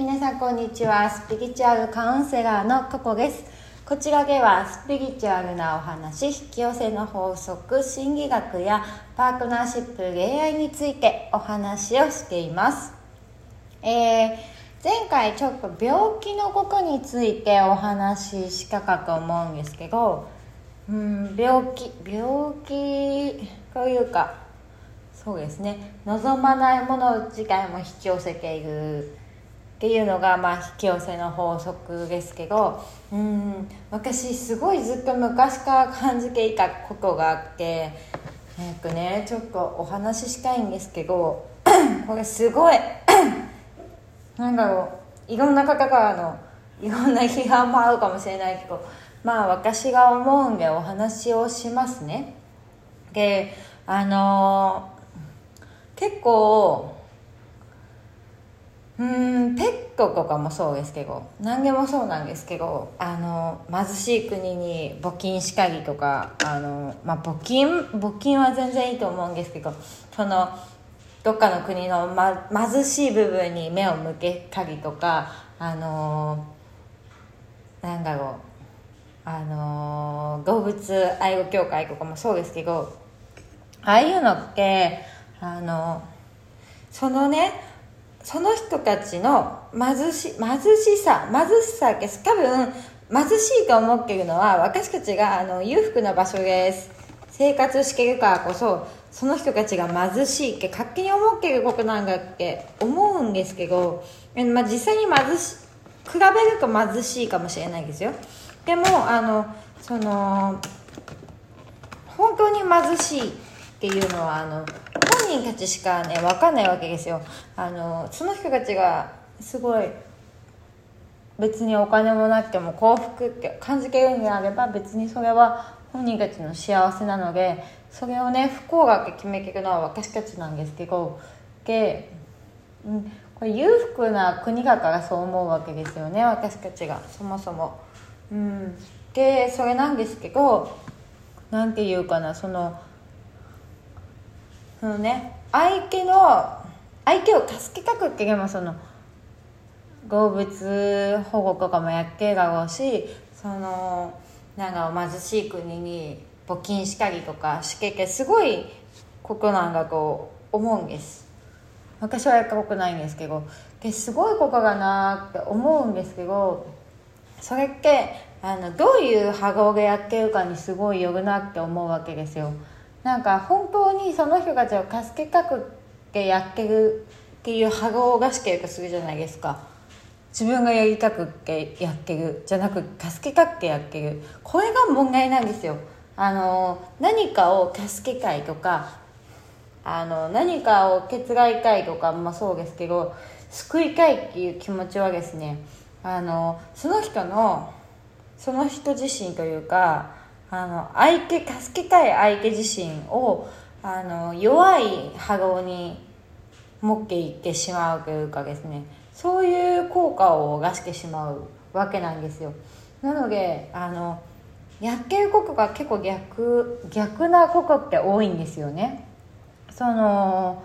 皆さんこんにちは。スピリチュアルカウンセラーのココです。こちらではスピリチュアルなお話引き寄せの法則心理学やパートナーシップ恋愛についてお話をしています。えー、前回ちょっと病気のことについてお話ししたかと思うんですけどうん病気病気というかそうですね。望まないもの自体も引き寄せているっていうのが、まあ、引き寄せの法則ですけどうん私すごいずっと昔から感じていたことがあってえっとねちょっとお話ししたいんですけど これすごい なんだろういろんな方からのいろんな批判もあるかもしれないけどまあ私が思うんでお話をしますね。であのー、結構うんペットとかもそうですけど何でもそうなんですけどあの貧しい国に募金したりとかあの、まあ、募金募金は全然いいと思うんですけどそのどっかの国の、ま、貧しい部分に目を向けたりとかあのなんだろうあの動物愛護協会とかもそうですけどああいうのってあのそのねその人たちの貧し貧しさ貧しさって多分貧しいと思っているのは私たちがあの裕福な場所です。生活してるからこそその人たちが貧しいって勝手に思ってることなんだって思うんですけど、まあ、実際に貧し比べると貧しいかもしれないですよ。でもあのその本当に貧しいっていうのはあの本人たちしかね分かんないわけですよあのその人たちがすごい別にお金もなくても幸福って感じてるんであれば別にそれは本人たちの幸せなのでそれをね不幸が決めていくのは私たちなんですけどで、うん、これ裕福な国だからそう思うわけですよね私たちがそもそも。うん、でそれなんですけど何て言うかなそのそのね相手の相手を助けたくってでもその動物保護とかもやってだろうしそのなんか貧しい国に募金したりとかしててすごいことなんだと思うんです。私はやったことないんですけどですごいことだなって思うんですけどそれってあのどういう波動でやってるかにすごいよるなって思うわけですよ。なんか本当にその人たちを助けたくってやってるっていう波動がしてるとするじゃないですか。自分がやりたくってやってるじゃなく助けたくてやってるこれが問題なんですよ。あの何かを助けたいとかあの何かを手伝いたいとかもそうですけど救いたいっていう気持ちはですねあのその人のその人自身というかあの相手助けたい相手自身をあの弱い波動に持っていってしまうというかですね。そういう効果を出してしまうわけなんですよ。なのであのやってることが結構逆逆なことって多いんですよね。その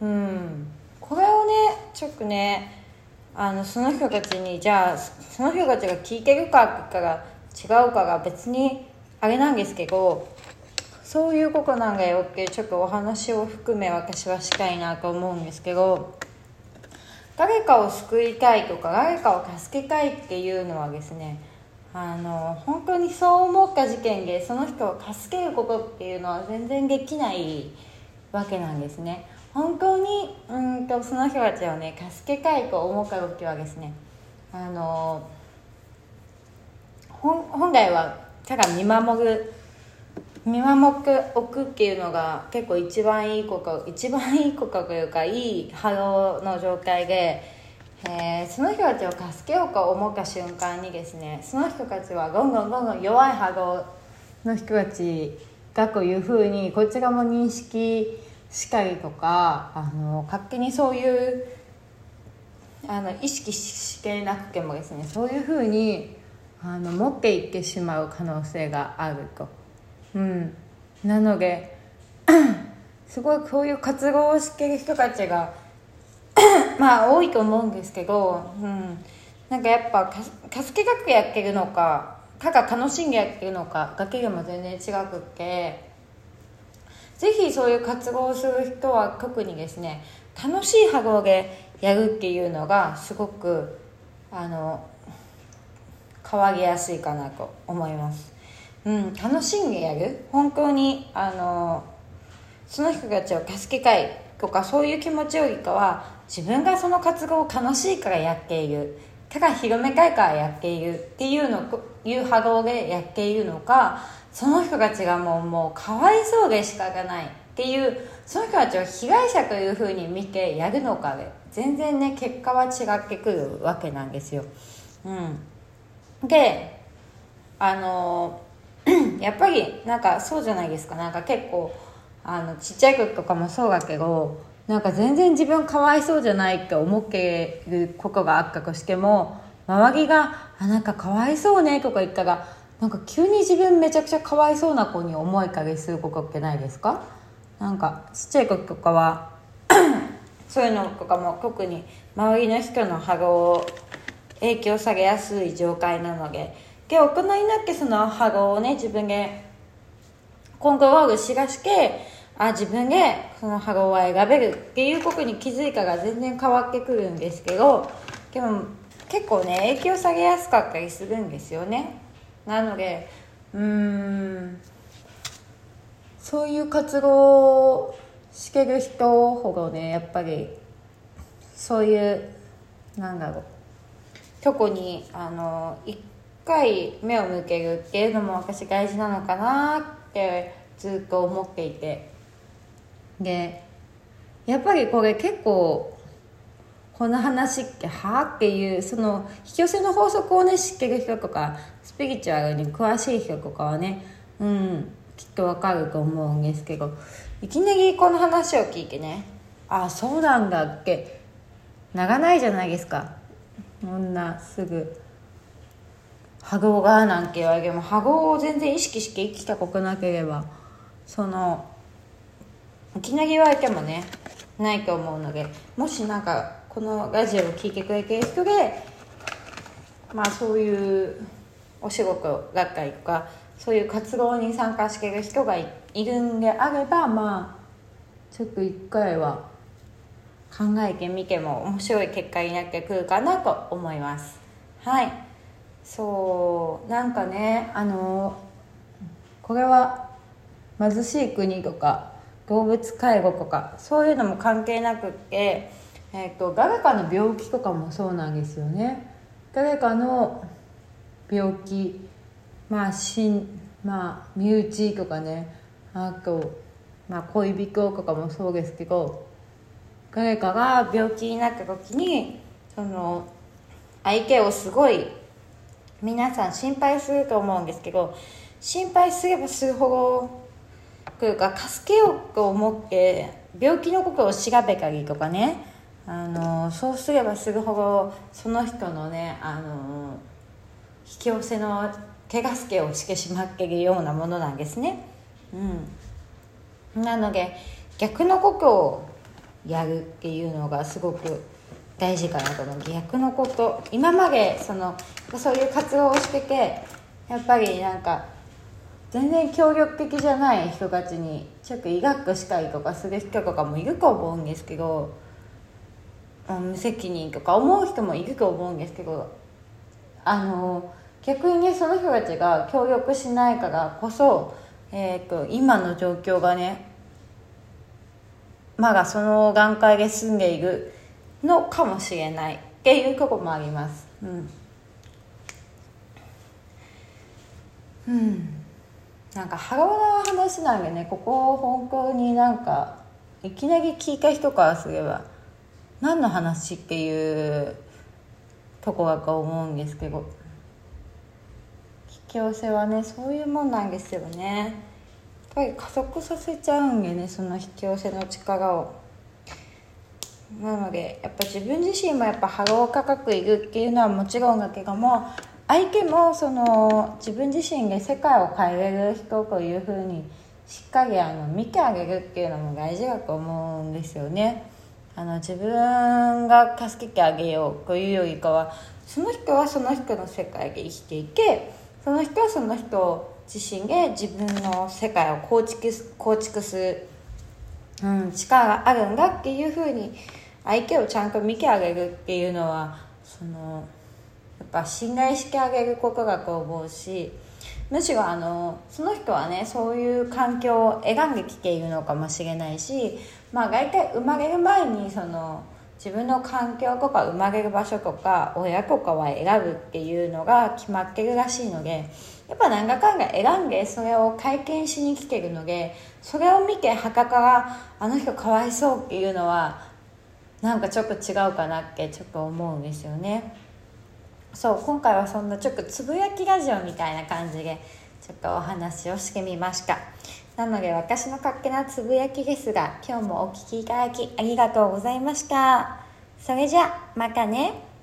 うん。これをねちょっとねあのその人たちにじゃあその人たちが聞いてるかって言ったら違うかが別にあれなんですけどそういうことなんだよってちょっとお話を含め私はしたいなと思うんですけど誰かを救いたいとか誰かを助けたいっていうのはですねあの本当にそう思った時点でその人を助けることっていうのは全然できないわけなんですね。本当にうんとその人たちをね助けたいと思った時はですねあの本来はただ見守る見守っておくっていうのが結構一番いいこと一番いいことというかいい波動の状態で、えー、その人たちを助けようと思った瞬間にですねその人たちはどんどんどんどん弱い波動の人たちがというふうにこちらも認識したりとかあの勝手にそういうあの意識してなくてもですねそういうふうにあの持っていってしまう可能性があると、うん、なので すごいこういう活動をしてる人たちが まあ多いと思うんですけど、うん、なんかやっぱ助け学やってるのかかが楽しんでやってるのかだけでも全然違くってぜひそういう活動をする人は特にですね楽しい波動でやるっていうのがすごくあの変わりやすいかなと思います、うん、楽しんでやる？本当にあのその人たちを助けたいとかそういう気持ちよりかは自分がその活動を楽しいからやっている。ただ広めたいからやっている。っていうのいう波動でやっているのかその人たちがもうもうかわいそうで仕方ない。っていうその人たちを被害者というふうに見てやるのかで全然ね結果は違ってくるわけなんですよ。うん、であの やっぱりなんかそうじゃないですか。なんか結構あのちっちゃい時とかもそうだけどなんか全然自分かわいそうじゃないって思ってることがあったとしても周りが「あなんかかわいそうね」とか言ったらなんか急に自分めちゃくちゃかわいそうな子に思いかけすることってないですか？なんかちっちゃい時とかは そういうのとかも特に周りの人の波動影響されやすい状態なのでで大人になってその波動をね自分でコントロールしがしてあ自分でその波動を選べるっていうことに気づいたら全然変わってくるんですけどでも結構ね影響されやすかったりするんですよね。なのでうんそういう活動をしてる人ほどねやっぱりそういうなんだろう特にあの一回目を向けるっていうのも私大事なのかなってずっと思っていて。でやっぱりこれ結構この話ってはっていうその引き寄せの法則をね知ってる人とかスピリチュアルに詳しい人とかはねうんきっとわかると思うんですけどいきなりこの話を聞いてねあそうなんだってならないじゃないですか。こんなすぐ「波動が」なんて言われても波動を全然意識して生きたことなければそのいきなり言われてもねないと思うのでもしなんかこのラジオを聴いてくれてる人でまあそういうお仕事だったりとかそういう活動に参加してる人がいるんであればまあちょっと一回は考えてみても面白い結果になってくるかなと思います。はい。そうなんかねあのこれは貧しい国とか動物介護とかそういうのも関係なくって、えーと、と誰かの病気とかもそうなんですよね。誰かの病気まあしまあ身内とかねあと、まあ、恋人とかもそうですけど誰かが病気になった時にその相手をすごい皆さん心配すると思うんですけど心配すればするほどというか助けようと思って病気のことを調べたりとかねあのそうすればするほどその人のねあの引き寄せの手助けをしてしまっているようなものなんですね。うん、なので逆のことやるっていうのがすごく大事かなと思う。逆のこと。今までそのそういう活動をしててやっぱりなんか全然協力的じゃない人たちにちょっと医学したりとかする人とかもいると思うんですけど無責任とか思う人もいると思うんですけどあの逆にねその人たちが協力しないからこそ、えーと、今の状況がねまだその段階で済んでいるのかもしれないっていうとこもあります。うん、うん。なんかハローの話なんでねここ本当になんかいきなり聞いた人からすれば何の話っていうとこだと思うんですけど。き寄せはねそういうもんなんですよね。ぱり加速させちゃうんでねその引き寄せの力をなのでやっぱ自分自身もやっぱハロー価格いるっていうのはもちろんだけども相手もその自分自身で世界を変えれる人というふうにしっかりあの見てあげるっていうのも大事だと思うんですよね。あの自分が助けてあげよう。というよりかはその人はその人の世界で生きていけ。その人はその人自身で自分の世界を構築構築する、うん、力があるんだっていうふうに相手をちゃんと見てあげるっていうのはそのやっぱ信頼してあげることだと思うしむしろあのその人はねそういう環境を選んできているのかもしれないしまあ大体生まれる前にその自分の環境とか生まれる場所とか親とかは選ぶっていうのが決まってるらしい。のでやっぱ何らかんが選んでそれを体験しに来てるのでそれを見て墓からあの人かわいそうっていうのはなんかちょっと違うかなってちょっと思うんですよね。そう今回はそんなちょっとつぶやきラジオみたいな感じでちょっとお話をしてみました。なので私の勝手なつぶやきですが今日もお聴きいただきありがとうございました。それじゃまたね。